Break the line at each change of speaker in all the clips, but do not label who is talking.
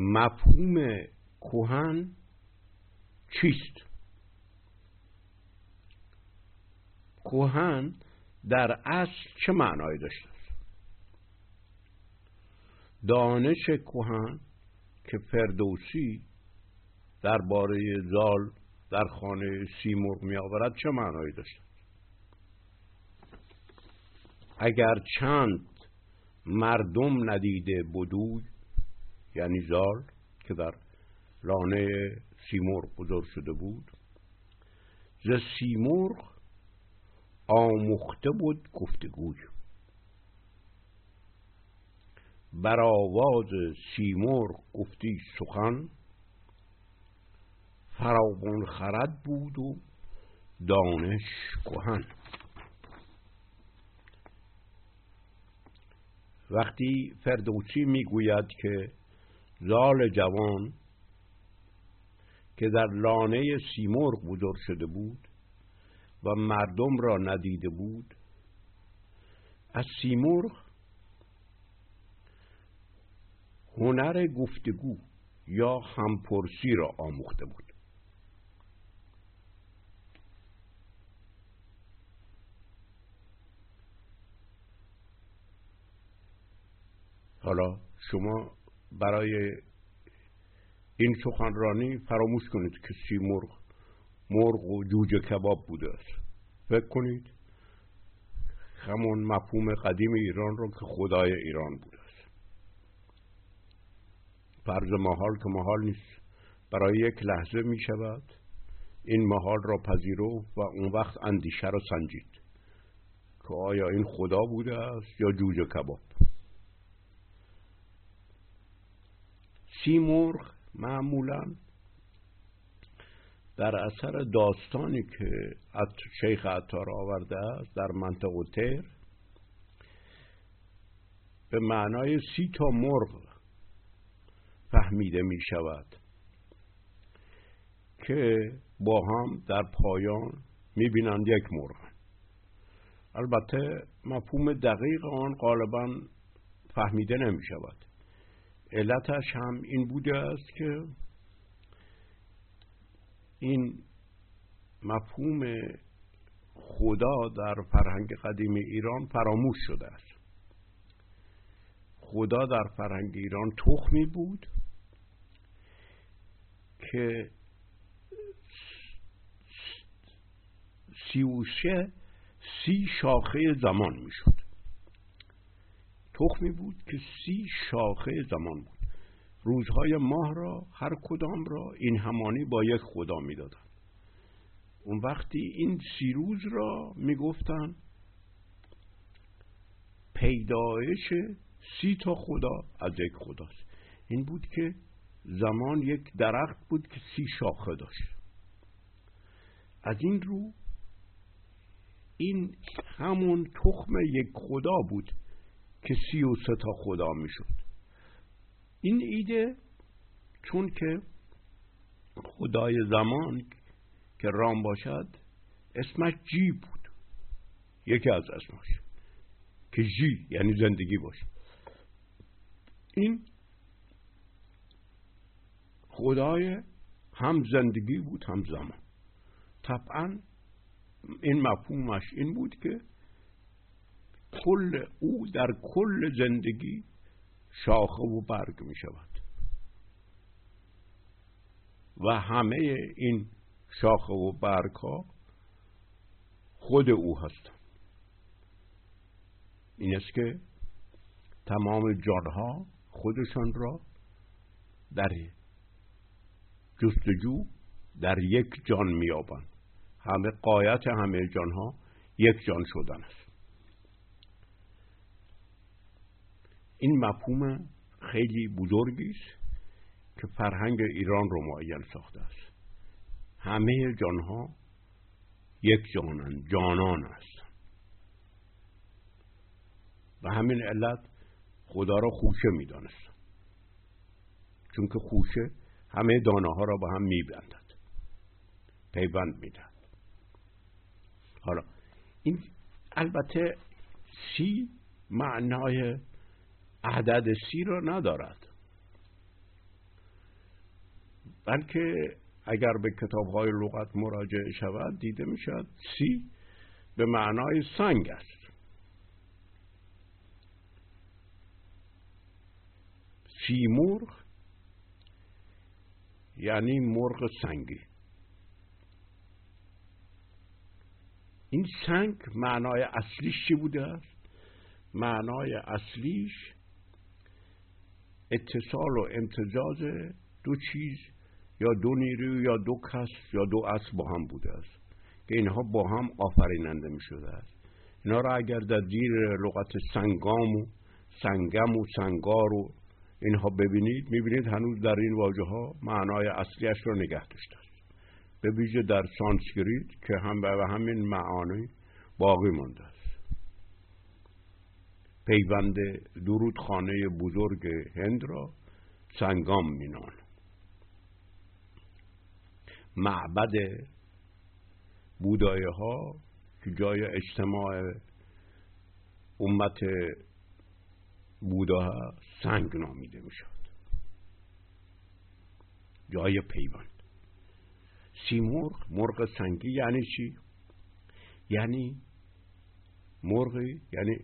مفهوم کوهن چیست؟ کوهن در اصل چه معنایی داشته دانش کوهن که فردوسی درباره زال در خانه سیمرغ می آورد چه معنایی داشته اگر چند مردم ندیده بدوی یعنی زال که در لانه سیمرغ بزرگ شده بود. ز سیمرغ آموخته بود گفتگوی. بر آواز سیمرغ گفتی سخن. فراوان خرد بود و دانش کهن. وقتی فردوسی می‌گوید که زال جوان که در لانه سیمرغ بزرگ شده بود و مردم را ندیده بود از سیمرغ هنر گفتگو یا همپرسی را آموخته بود. حالا شما برای این سخنرانی فراموش کنید که سیمرغ مرغ و جوجه کباب بوده است. فکر کنید همون مفهوم قدیم ایران رو که خدای ایران بوده است فرض محال که محال نیست. برای یک لحظه می شود این محال را پذیرو و اون وقت اندیشه را سنجید که آیا این خدا بوده است یا جوجه کباب؟ سیمرغ معمولا در اثر داستانی که شیخ عطار آورده است در منطقه تر به معنای سی تا مرغ فهمیده می شود که با هم در پایان می بینند یک مرغ. البته مفهوم دقیق آن غالبا فهمیده نمی شود علتش هم این بوده است که این مفهوم خدا در فرهنگ قدیم ایران فراموش شده است. خدا در فرهنگ ایران تخمی بود که سیوشه سی شاخه زمان می‌شد. تخمی بود که سی شاخه زمان بود. روزهای ماه را هر کدام را این همانی با یک خدا می‌دادن اون وقتی این سی روز را می‌گفتن پیدایش سی تا خدا از یک خداست. این بود که زمان یک درخت بود که سی شاخه داشت. از این رو این همون تخم یک خدا بود که سی و سه تا خدا می‌شد. این ایده چون که خدای زمان که رام باشد اسمش جی بود. یکی از اسمش که جی یعنی زندگی باشه. این خدای هم زندگی بود هم زمان. طبعا این مفهومش این بود که کل او در کل زندگی شاخه و برگ می شود. و همه این شاخه و برگ ها خود او هستند. این است که تمام جانها خودشان را در جستجو در یک جان میابند همه قایت همه جانها یک جان شدن است. این مفهوم خیلی بزرگی است که فرهنگ ایران رو معین ساخته است. همه جانها یک جانن جانان است. و همین علت خدا را خوشه می‌دانست. چون که خوشه همه دانه ها را به هم میبندد. پیوند می‌دهد. حالا این البته سی معنای عدد سی را ندارد. بلکه اگر به کتاب های لغت مراجعه شود دیده می شود سی به معنای سنگ است. سی مرغ یعنی مرغ سنگی. این سنگ معنای اصلیش چی بوده؟ است معنای اصلیش اتصال و امتزاج دو چیز یا دو نیروی یا دو کس یا دو اصل با هم بوده است که اینها با هم آفریننده می شده است. اینا را اگر در زیر لغت سنگام و سنگم و سنگار و اینها ببینید می‌بینید هنوز در این واژه ها معنای اصلیش را نگه داشته است. به ویژه در سانسکریت که هم به همین معانی باقی مانده پیوند درودخانه بزرگ هند را سنگام مینان معبد بودایه ها که جای اجتماع امت بودا سنگ نامیده می شود جای پیوند. سیمرغ مرغ سنگی یعنی چی؟ یعنی مرغی یعنی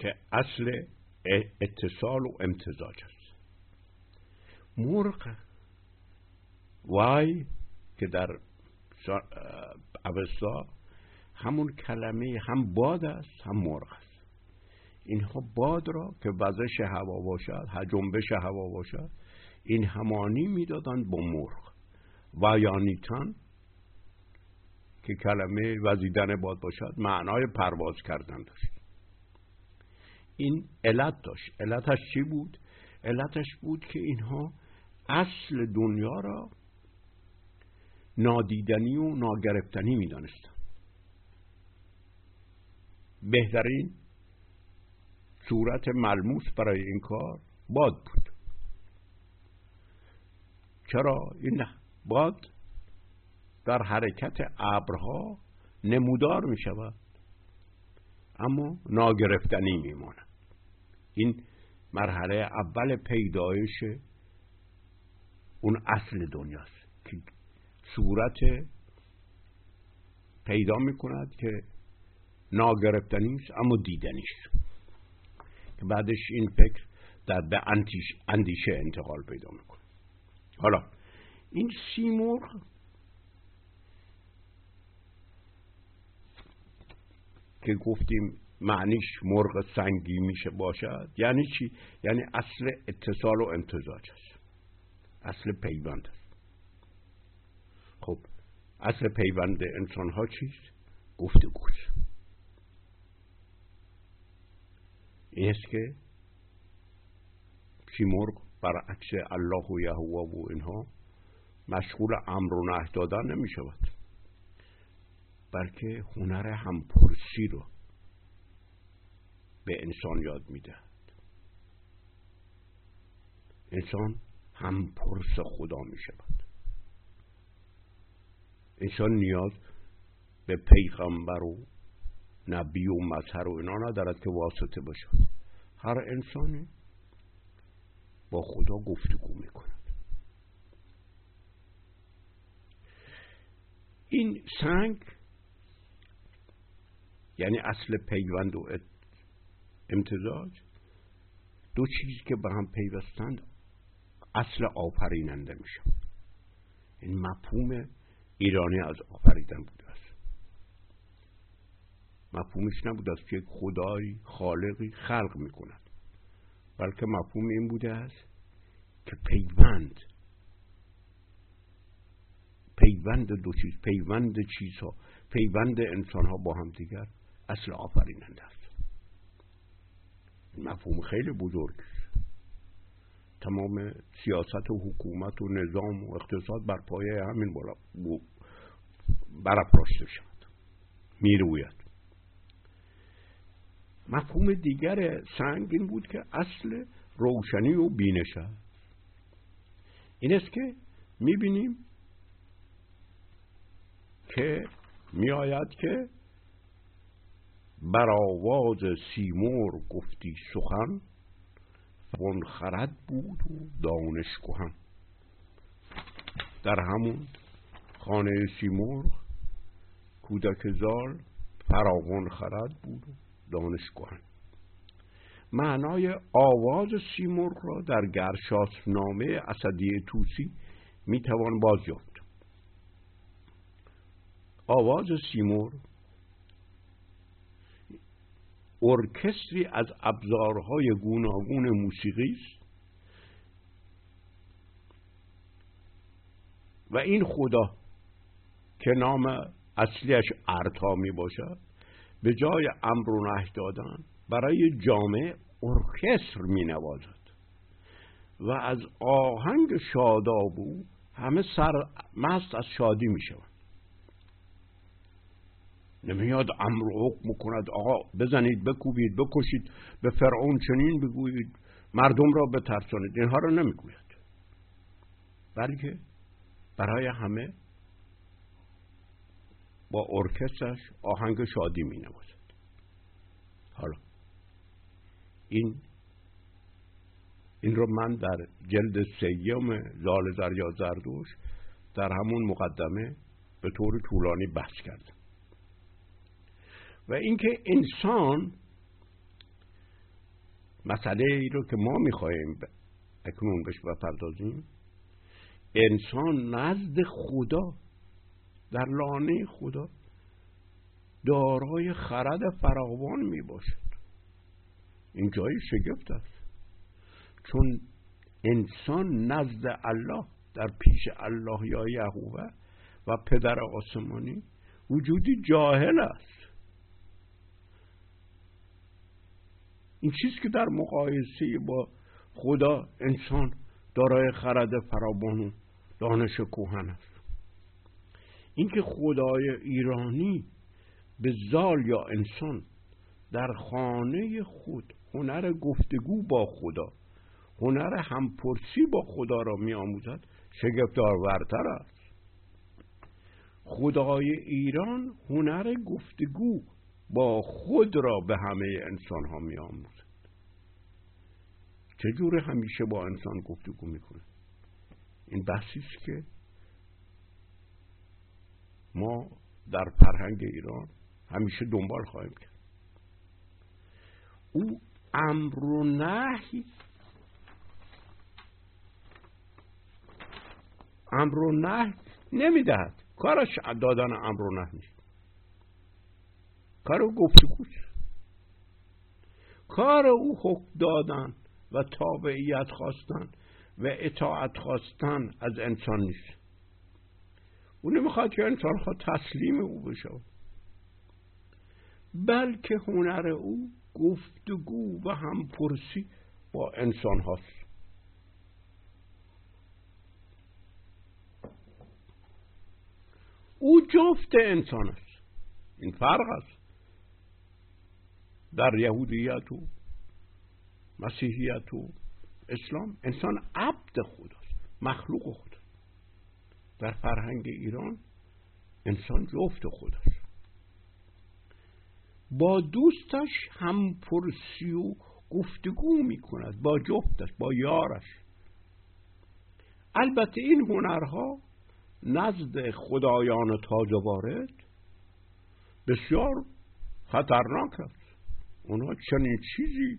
که اصل اتصال و امتزاج است. مرغ. وای که در اوستا همون کلمه هم باد است هم مرغ است. اینها باد را که وزش هوا باشد جنبش هوا باشد این همانی می‌دادند با مرغ. و یانیتان که کلمه وزیدن باد باشد معنای پرواز کردن داشت. این علت داشت علتش چی بود؟ علتش بود که اینها اصل دنیا را نادیدنی و ناگرفتنی می‌دانستن. بهترین صورت ملموس برای این کار باد بود. چرا؟ این باد در حرکت ابرها نمودار می شود اما ناگرفتنی می ماند این مرحله اول پیدایش اون اصل دنیاست که صورت پیدا می کند که ناگرفتنی اما دیدنی است. که بعدش این فکر در به اندیشه انتقال پیدا می‌کنه. حالا این سیمرغ که گفتیم معنیش مرغ سنگی میشه باشد؟ یعنی چی؟ یعنی اصل اتصال و امتزاج است. اصل پیوند است. خب اصل پیوند انسان ها چیست؟ گفتگوست این است که سیمرغ برعکس الله و یهوه و اینها مشغول امر و نه دادن نمی شود بلکه هنر همپرسی رو به انسان یاد می‌دهد انسان همپرس خدا می شود انسان نیاز به پیغمبر و نبی و مظهر و اینا ندارد که واسطه باشد هر انسانی با خدا گفتگو می‌کند. این سنگ یعنی اصل پیوند و امتزاج. دو چیز که به هم پیوستند اصل آفریننده میشه. این مفهوم ایرانی از آفریدن بوده است. مفهومش نبوده است که خدایی خالقی خلق می‌کند بلکه مفهوم این بوده است که پیوند پیوند دو چیز پیوند چیزها پیوند انسان ها با هم دیگر اصل آفریننده است. مفهوم خیلی بزرگ. تمام سیاست و حکومت و نظام و اقتصاد بر پایه همین برافراشته شد. می‌روید. مفهوم دیگر سنگ این بود که اصل روشنی و بینش است این است که می‌بینیم که میآید که بر آواز سیمور گفتی سخن فون خرد بود و دانش کهن در همون خانه سیمرغ کودک زال فراغون خرد بود و دانشگاه معنای آواز سیمرغ را در گرشاسنامه اسدی توسی می‌توان باز یافت آواز سیمرغ ارکستری از ابزارهای گوناگون موسیقی است. و این خدا که نام اصلیش ارتا می باشد به جای امر و نهی دادن برای جامعه ارکستر می نوازد. و از آهنگ شاداب او همه سر مست از شادی می شود نمیاد امر و حکم کند. آقا بزنید بکوبید بکشید به فرعون چنین بگویید مردم را بترسانید. اینها را نمی‌گوید. بلکه برای همه با ارکسترش آهنگ شادی می نوازد حالا این این رو من در جلد سیم زال زریا زردوش در همون مقدمه به طور طولانی بحث کردم. و اینکه انسان مسئله ای رو که ما می‌خواهیم اکنون بهش بپردازیم انسان نزد خدا در لانه خدا دارای خرد فراوان می باشد این جای شگفت است. چون انسان نزد الله در پیش الله یا یهوه و پدر آسمانی وجودی جاهل است. این چیز که در مقایسه با خدا انسان دارای خرد فراوان و دانش کوهن است. اینکه خدای ایرانی به زال یا انسان در خانه خود هنر گفتگو با خدا هنر همپرسی با خدا را می آموزد شگفتارورتر است. خدای ایران هنر گفتگو با خود را به همه انسان ها می آموزد چجور همیشه با انسان گفتگو می‌کنه؟ این بحثی است که ما در فرهنگ ایران همیشه دنبال خواهیم کرد. او امر و نهی امر و نه نمی‌دهد. کارش دادن امر و نه نیست. کار او کار او حکم دادن و تابعیت خواستن و اطاعت خواستن از انسان نیست. او نمی‌خواد که انسان خواهد تسلیم او بشه. بلکه هنر او گفتگو و همپرسی با انسان هاست. او جفت انسان است. این فرق است. در یهودیت و مسیحیت و اسلام انسان عبد خداست مخلوق خداست در فرهنگ ایران انسان جفت خداست. با دوستش هم پرسی و گفتگو می کند با جفتش با یارش. البته این هنرها نزد خدایان تازه وارد بسیار خطرناک است اونا چنین چیزی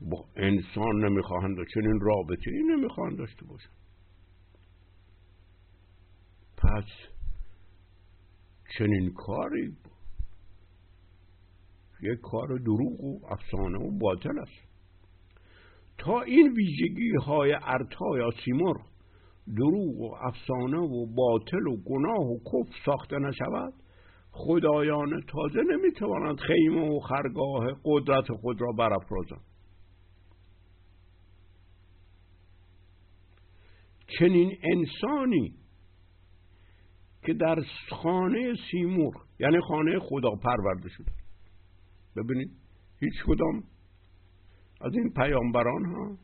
با انسان نمی‌خواهند و چنین رابطه ای نمی‌خواهند داشته باشند. پس چنین کاری یک کار دروغ و افسانه و باطل است. تا این ویژگی های ارتا یا سیمر دروغ و افسانه و باطل و گناه و کف ساخته نشود خدایان تازه نمی‌توانند خیمه و خرگاه قدرت خود را برافرازند. چنین انسانی که در خانه سیمور یعنی خانه خدا پرورده شده. ببینید هیچ کدام از این پیامبران ها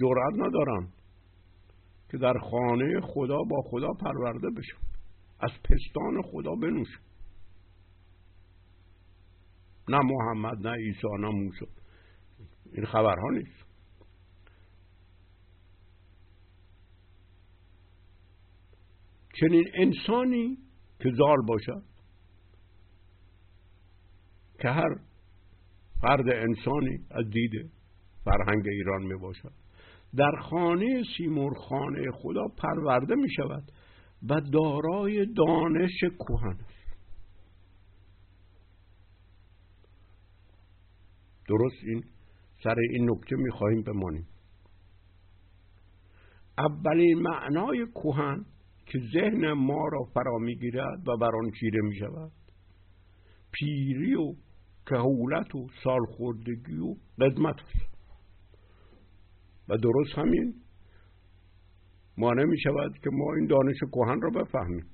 جرأت ندارن که در خانه خدا با خدا پرورده بشن. از پستان خدا بنوشن نه محمد نه عیسی نه موسی. این خبرها نیست. چنین انسانی که زال باشد که هر فرد انسانی از دید فرهنگ ایران می باشد در خانه سیمور خانه خدا پرورده می شود و دارای دانش کوهن. است درست این؟ سر این نکته می خواهیم بمانیم. اولین معنای کوهن که ذهن ما را فرا می‌گیرد و بر آن چیره می شود پیری و کهولت و سالخوردگی و قدمت است. و درست همین مانع می شود که ما این دانش کهن را بفهمیم.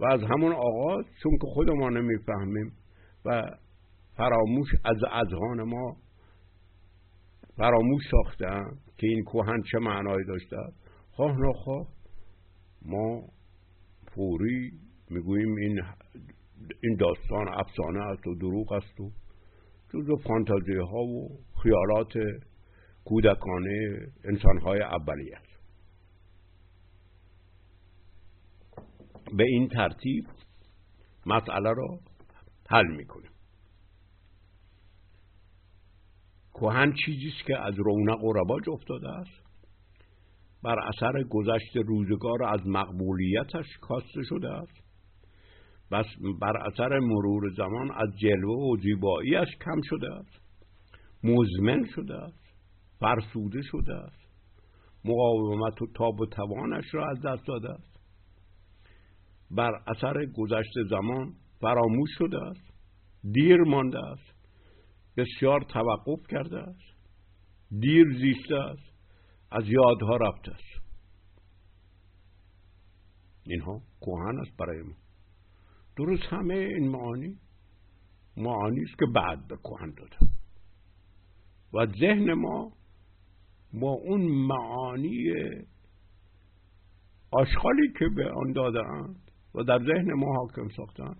و از همون آغاز چون که خودمان نمی‌فهمیم و فراموش از اذهان ما فراموش ساختن که این کهن چه معنایی داشته خواه نخواه ما فوری می‌گوییم این این داستان افسانه است و دروغ است و جزو فانتازی ها و خیالات کودکانه انسانهای اولیه است. به این ترتیب مسئله را حل می‌کنیم. کهن چیزی است که از رونق و رواج افتاده است. بر اثر گذشت روزگار از مقبولیتش کاسته شده است. بس بر اثر مرور زمان از جلوه و زیباییش کم شده است. مزمن شده است. فرسوده شده است. مقاومت و تاب و توانش را از دست داده است. بر اثر گذشت زمان فراموش شده است دیر مانده است بسیار توقف کرده است دیر زیسته است از یادها رفته است. اینها کوهن است برای ما. درست همه این معانی معانی است که بعد به کوهن داده. و ذهن ما با اون معانی آشغالی که به آن داده اند و در ذهن ما حاکم ساختن.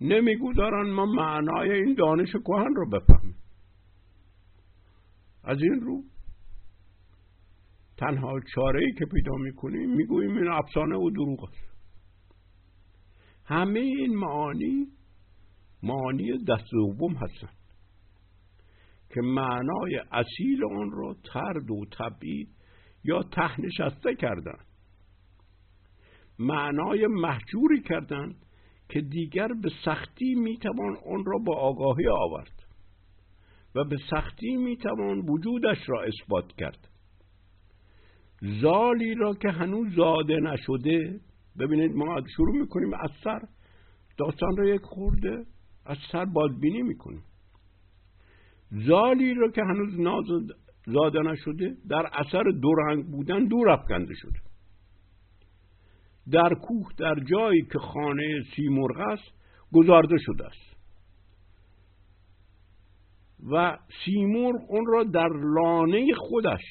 نمی‌گذارن ما معنای این دانش کهن رو بفهمیم. از این رو تنها چاره ای که پیدا می‌کنیم می‌گوییم این افسانه و دروغ است. همه این معانی معانی دست دوم هستند که معنای اصیل آن را ترد و تبعید یا تهنشسته کردند معنای محجوری کردند که دیگر به سختی می‌توان آن را با آگاهی آورد و به سختی می‌توان وجودش را اثبات کرد. زالی را که هنوز زاده نشده ببینید ما شروع می‌کنیم از سر. داستان را یک خورده از سر بازبینی می‌کنیم. زالی را که هنوز ناز زاده نشده در اثر دورنگ بودن دور افکنده شده. در کوه در جایی که خانه سیمرغ است گذارده شده است. و سیمرغ اون را در لانه خودش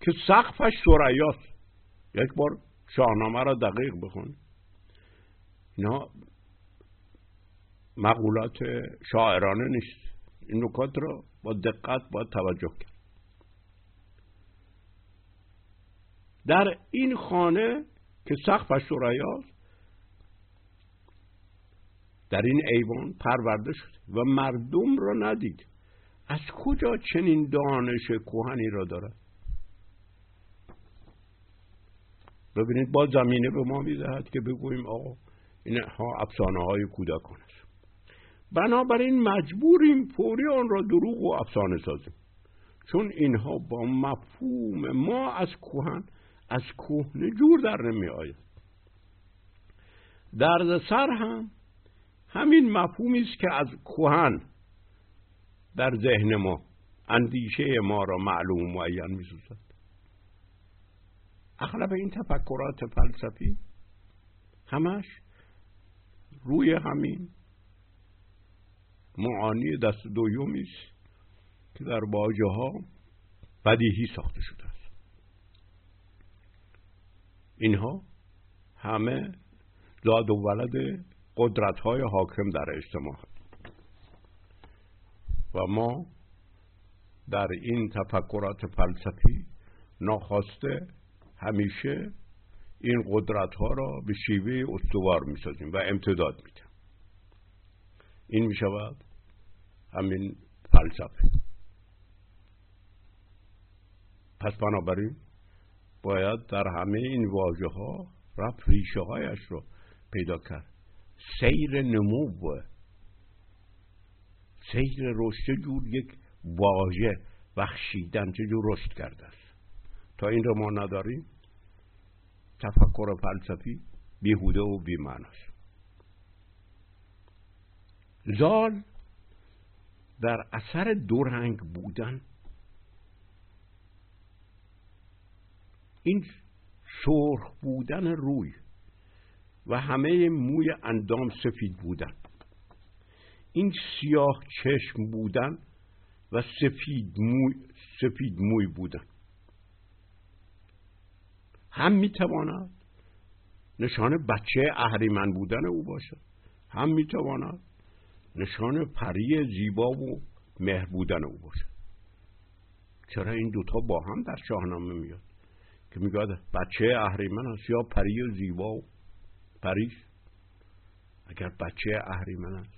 که سقفش سریاست یک بار شاهنامه را دقیق بخون. اینا مقولات شاعرانه نیست. این نکات را با دقت باید توجه کرد. در این خانه که سقفش سریاست در این ایوان پرورده شد و مردم را ندید. از کجا چنین دانش کوهنی را دارد؟ ببینید با زمینه به ما می‌دهد که بگوییم آقا اینها افسانه های کودکان است. بنابراین مجبوریم فوری آن را دروغ و افسانه سازیم چون اینها با مفهوم ما از کوهن از کهنه جور در نمی آید درد سر هم همین مفهومی است که از کوهن در ذهن ما اندیشه ما را معلوم معین می سوزد اغلب این تفکرات فلسفی همش روی همین معانی دست دویومی است که در باجه ها بدیهی ساخته شده است. اینها همه زاد و ولد قدرت های حاکم در اجتماع و ما در این تفکرات فلسفی ناخواسته همیشه این قدرت ها را به شیوه استوار می سازیم و امتداد میدیم. این می شود همین فلسفه. پس بنابراین باید در همه این واژه ها رفت ریشه هایش رو پیدا کرد. سیر نمو. سیر رشد جور یک واژه بخشیدن جور رشد کرده است. تا این رو ما نداریم تفکر فلسفی بیهوده و بیمعناست زال در اثر دو رنگ بودن این سرخ بودن روی و همه موی اندام سفید بودن. این سیاه چشم بودن و سفید موی, سفید موی بودن. هم می‌تواند نشان بچه اهریمن بودن او باشد هم می‌تواند نشان پری زیبا و مهر بودن او باشد. چرا این دوتا با هم در شاهنامه میاد؟ که میگه بچه اهریمن است یا پری زیبا و پریش اگر بچه اهریمن است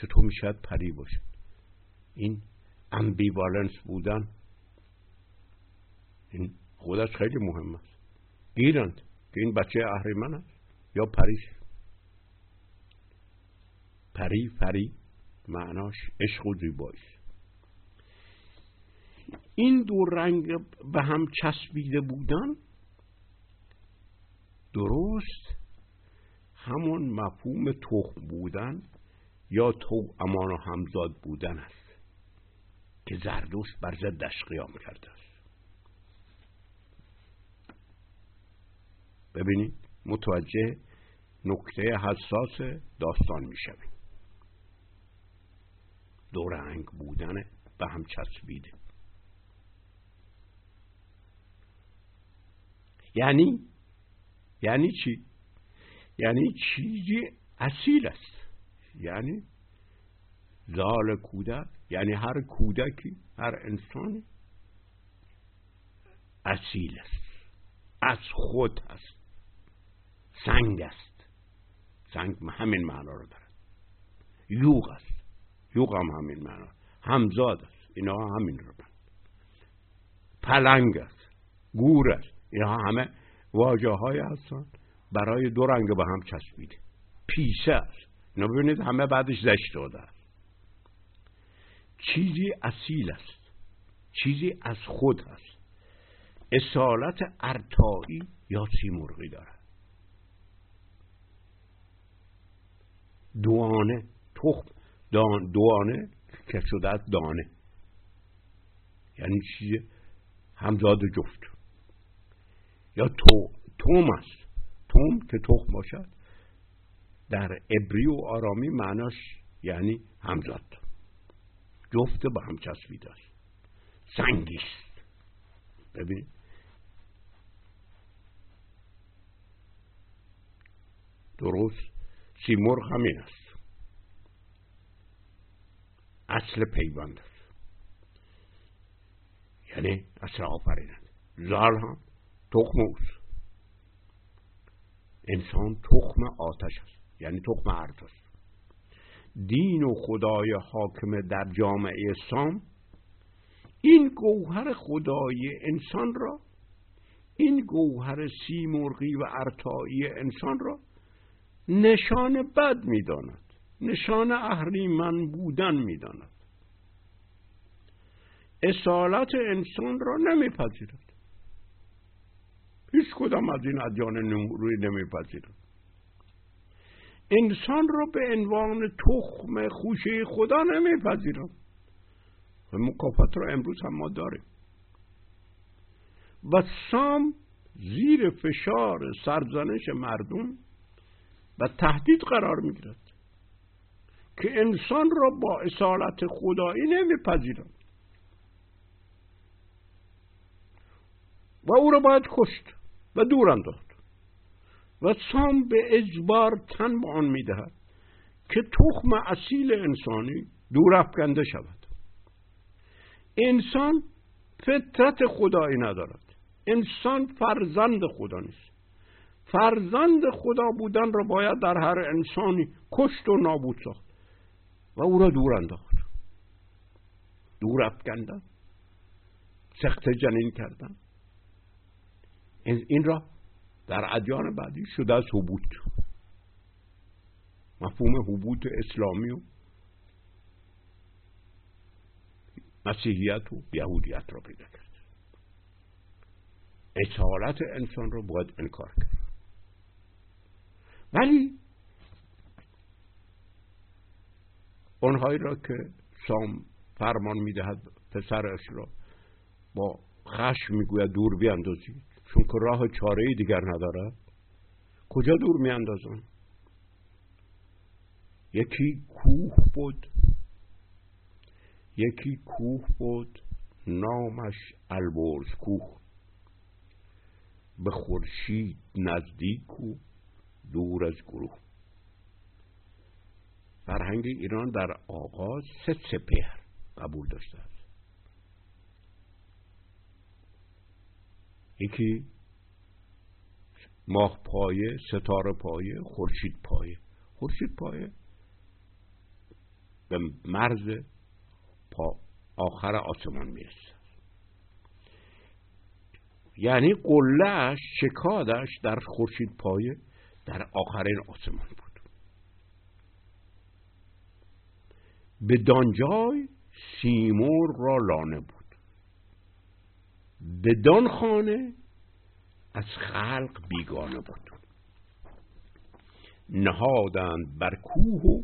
چطور می‌شد پری باشه. این امبیوالنس بودن این خودش خیلی مهم است. گیرند که این بچه اهریمن است یا پریش پری پری معناش عشق و زیبایی این دو رنگ به هم چسبیده بودن درست همون مفهوم تخم بودن یا تو امان و همزاد بودن است که زردوش بر ضدش قیام کرده است. ببینید متوجه نکته حساس داستان می‌شویم. دو رنگ بودن به هم چسبیده. یعنی یعنی چی؟ یعنی چیزی اصیل است. یعنی زال کودک یعنی هر کودکی هر انسانی اصیل است. از خود است. سنگ است. سنگ همین معنا رو دارد یوغ است. یوغ هم همین معنا. همزاد است. اینا همین رو دارد پلنگ است. گور است. اینها همه واجه های هستند برای دو رنگ به هم چسبیده پیسه است ببینید همه بعدش زشت داده چیزی اصیل است. چیزی از خود است. اصالت ارتایی یا سیمرغی دارد دوانه تخم. دوانه که شده دانه. یعنی چیز همزاد جفت. یا تو توم است. توم که تخم باشد. در ابری و آرامی معناش یعنی همزاد. جفت به هم چسبیده است. سنگیست ببینید درست. سیمرغ همین است. اصل پیوند است. یعنی اصل آفرینند زال هم تخم اوست. انسان تخم آتش است. یعنی تخم ارض است. دین و خدای حاکم در جامعه سام این گوهر خدای انسان را این گوهر سیمرغی و ارتایی انسان را نشان بد می‌داند. نشان اهریمن بودن می‌داند. اصالت انسان را نمیپذیرد. هیچ کدام از این ادیان روی نمیپذیرد انسان را به عنوان تخم خوشه خدا نمیپذیرد و مکافت را امروز هم ما داریم. و سام زیر فشار سرزنش مردم و تهدید قرار می‌گیرد که انسان را با اصالت خدایی نمیپذیرد و او را باید کشت. و دور انداخت و سام به اجبار تن به آن می‌دهد که تخم اصیل انسانی دور افکنده شود. انسان فطرت خدایی ندارد. انسان فرزند خدا نیست. فرزند خدا بودن را باید در هر انسانی کشت و نابود ساخت و او را دور انداخت. دور افکندن سخت جنین کردن. این را در ادیان بعدی شده از حبوط. مفهوم حبوط اسلامی و مسیحیت و یهودیت را پیدا کرد. اصالت انسان را باید انکار کرد. ولی اونهایی را که سام فرمان می‌دهد پسرش را با خشم می‌گوید دور بیاندازید. چون که راه چاره دیگر ندارد؟ کجا دور میاندازن یکی کوه بود. یکی کوه بود. نامش البرز کوه. به خورشید نزدیک و دور از گروه. فرهنگ ایران در آغاز سه سپهر قبول داشته است. یکی ماه پایه ستاره پایه خورشید پایه. خورشید پایه به مرز پا آخر آسمان می‌رسه. یعنی قلهش شکادش در خورشید پایه در آخرین آسمان بود. به دانجای سیمور را لانه بود. بدان خانه از خلق بیگانه بود. نهادند بر کوه و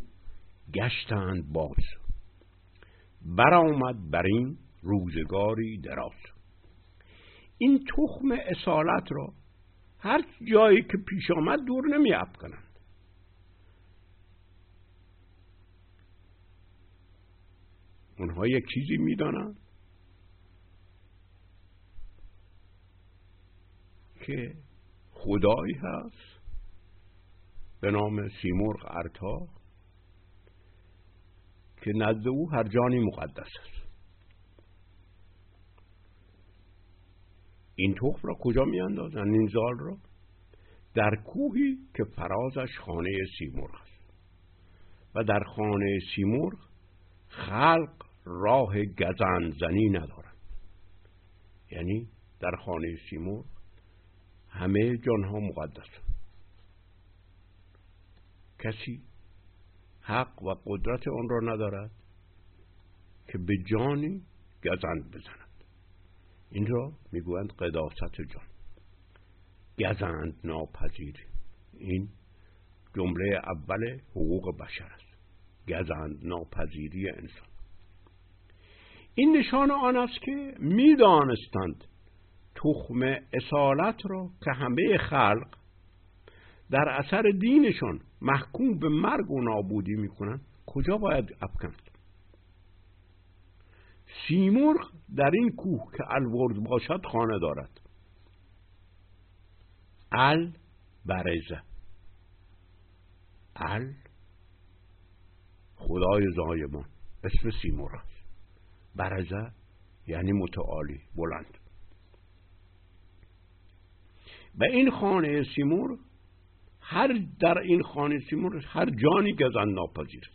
گشتند باز. برآمد بر این روزگاری دراز. این تخم اصالت را هر جایی که پیش آمد دور نمی کنند. اونها یک چیزی می‌دانند. که خدایی هست. به نام سیمرغ ارتا که نزد او هر جانی مقدس است. این تخم را کجا میاندازند این زال را؟ در کوهی که فرازش خانه سیمرغ است. و در خانه سیمرغ خلق راه گزند زنی ندارند یعنی در خانه سیمرغ همه جانها مقدس. کسی حق و قدرت آن را ندارد که به جانی گزند بزند. این را می‌گویند قداست جان. گزند ناپذیر این جمله اول حقوق بشر است. گزند ناپذیری انسان. این نشان آن است که می‌دانستند تخم اصالت را که همه خلق در اثر دینشان محکوم به مرگ و نابودی می‌کنند کجا باید افکند سیمرغ در این کوه که الورد باشد خانه دارد. ال برزه. ال خدای زایمان اسم سیمرغ. است برزه یعنی متعالی بلند. و این خانه سیمور هر در این خانه سیمور هر جانی گزن ناپذیر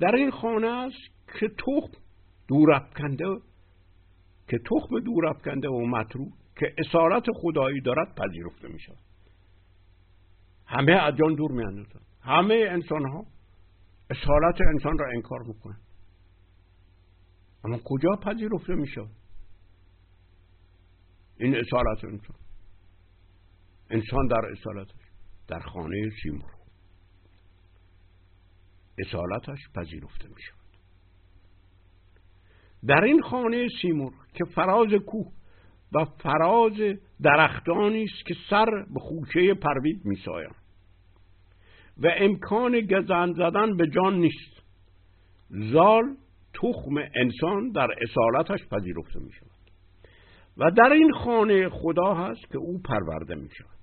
در این خانه است که تخم دور افکنده که تخم دور افکنده و مطرو که اسارت خدایی دارد پذیرفته می شود همه ادیان دور می همه انسان ها اصالت انسان را انکار می‌کنن اما کجا پذیرفته می شود این اصالت انسان. انسان در اصالتش در خانه سیمور اصالتش پذیرفته می شود. در این خانه سیمور که فراز کوه و فراز درختانی است که سر به خوشه پروید میسایند و امکان گزند زدن به جان نیست. زال تخم انسان در اصالتش پذیرفته می شود. و در این خانه خدا هست که او پرورده می شود.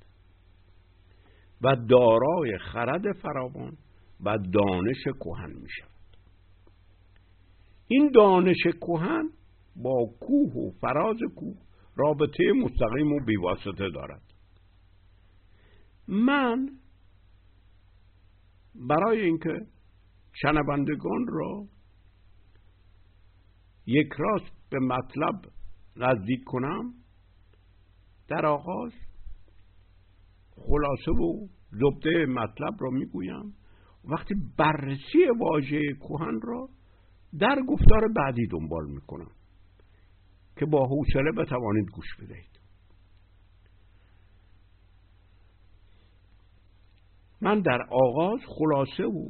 و دارای خرد فراوان و دانش کهن می شود این دانش کهن با کوه و فراز کوه رابطه مستقیم و بیواسطه دارد. من برای اینکه شنوندگان را یک راست به مطلب نزدیک کنم در آغاز خلاصه و زبده مطلب را می‌گویم. وقتی بررسی واژه کوهن را در گفتار بعدی دنبال می‌کنم که با حوصله بتوانید گوش بدهید. من در آغاز خلاصه و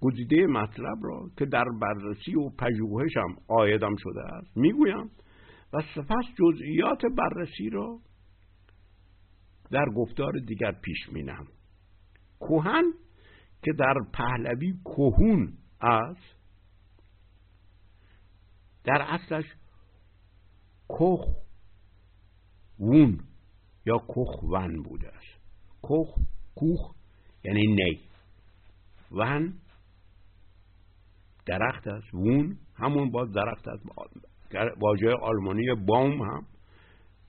گزیده مطلب را که در بررسی و پژوهشم آیدم شده است می‌گویم و سپس جزئیات بررسی را در گفتار دیگر پیش مینم کوهن که در پهلوی کوهون است در اصلش کخ وون یا کخ ون بوده است. کخ کوخ یعنی نی. ون درخت است وون همون باز درخت است. واژه آلمانی بام هم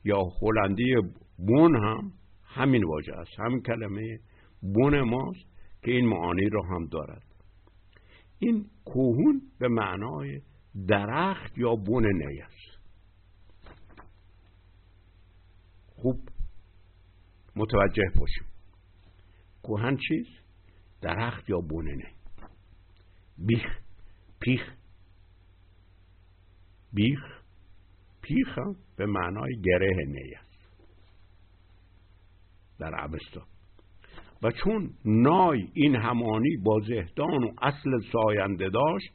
یا هلندی بون هم همین واژه است. همین کلمه بون ماست که این معانی را هم دارد. این کوهون به معنای درخت یا بون نی است. خوب. متوجه باشیم. کوهن چیز درخت یا بون نی؟ بیخ. پیخ. بیخ. پیخ به معنای گره نی در عبستان. و چون نای این همانی با زهدان و اصل ساینده داشت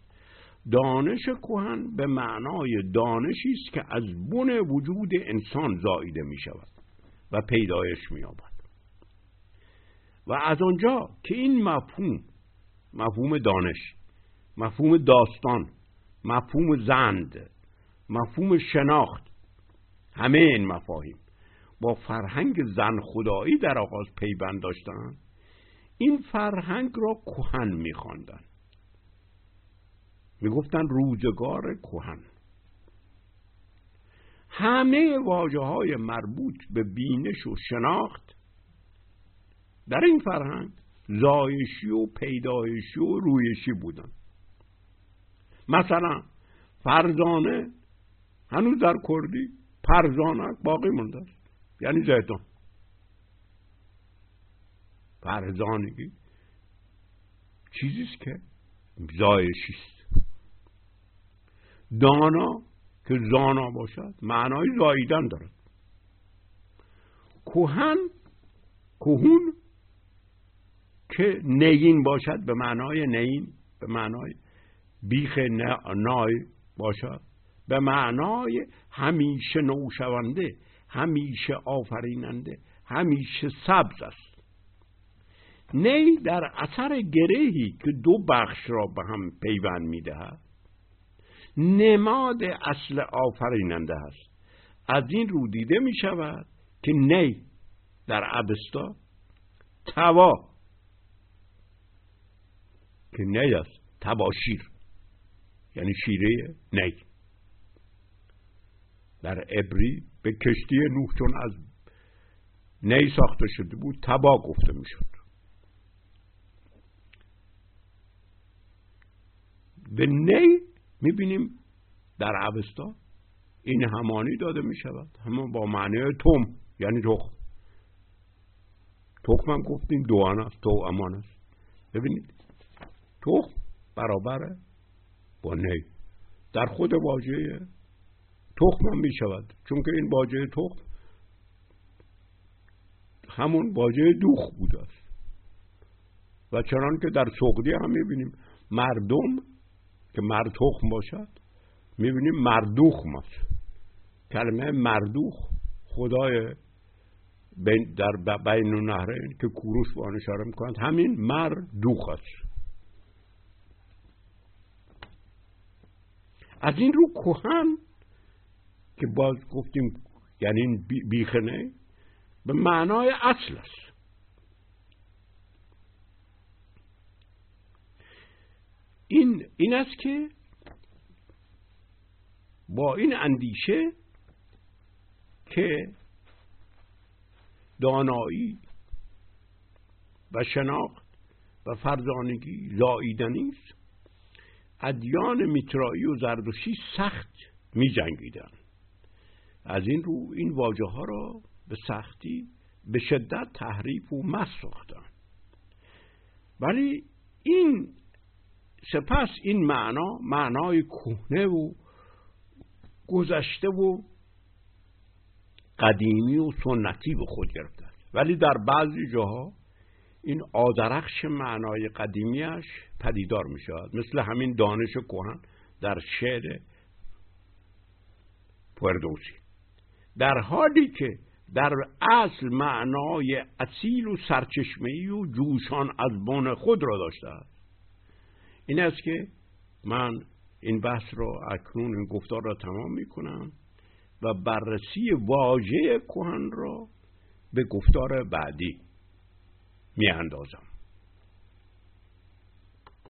دانش کهن به معنای دانشی است که از بن وجود انسان زاییده می شود و پیدایش می یابد. و از آنجا که این مفهوم مفهوم دانش مفهوم داستان مفهوم زند مفهوم شناخت همه این مفاهیم با فرهنگ زن خدایی در آغاز پیوند داشتند این فرهنگ را کهن میخواندند می‌گفتن روزگار کهن. همه واجه های مربوط به بینش و شناخت در این فرهنگ زایشی و پیدایشی و رویشی بودن. مثلا فرزانه هنوز در کردی پرزانک باقی مونده. است یعنی زیتون فرزانگی. چیزیست که زایشیست. دانا که زانا باشد معنای زاییدن دارد کوهن کوهون که نین باشد به معنای نین به معنای بیخ نای باشد به معنای همیشه نوشونده همیشه آفریننده همیشه سبز است. نی در اثر گرهی که دو بخش را به هم پیوند می‌دهد نماد اصل آفریننده است. از این رو دیده می شود که نی در ابستا توا که نی است تباشیر یعنی شیره نی. در ابری به کشتی نوح چون از نی ساخته شده بود تبا گفته می‌شد. به نی می‌بینیم در عوستا این همانی داده می شود همون با معنی توم یعنی تخم. تخم هم گفتیم دوان است تو امان است. ببینید تخم برابره با نی. در خود واژه تخم هم می شود چون که این واژه تخم همون واژه دوخ بوده است. و چنان که در سقدی هم می‌بینیم مردم که مرد تخم باشد می‌بینیم مردوخ است. کلمه مردوخ خدای در بین نهرین که کوروش با آن اشاره می‌کنند همین مردوخ است. از این رو کوهن که باز گفتیم یعنی بیخنه به معنای اصل است این این است که با این اندیشه که دانایی و شناخت و فرزانگی زاییدنی است ادیان میترایی و زردوشی سخت می جنگیدن. از این رو این واجه ها را به سختی به شدت تحریف و مس ساختن. ولی این سپس این معنا معنای کهنه و گذشته و قدیمی و سنتی به خود گرفته. ولی در بعضی جاها این آدرخش معنای قدیمیش پدیدار می شود مثل همین دانش کهن در شعر پردوسی در حالی که در اصل معنای اصیل و سرچشمه‌ای و جوشان از بن خود را داشته است. این است که من این بحث را اکنون این گفتار را تمام می کنم و بررسی واژه کهن را به گفتار بعدی می اندازم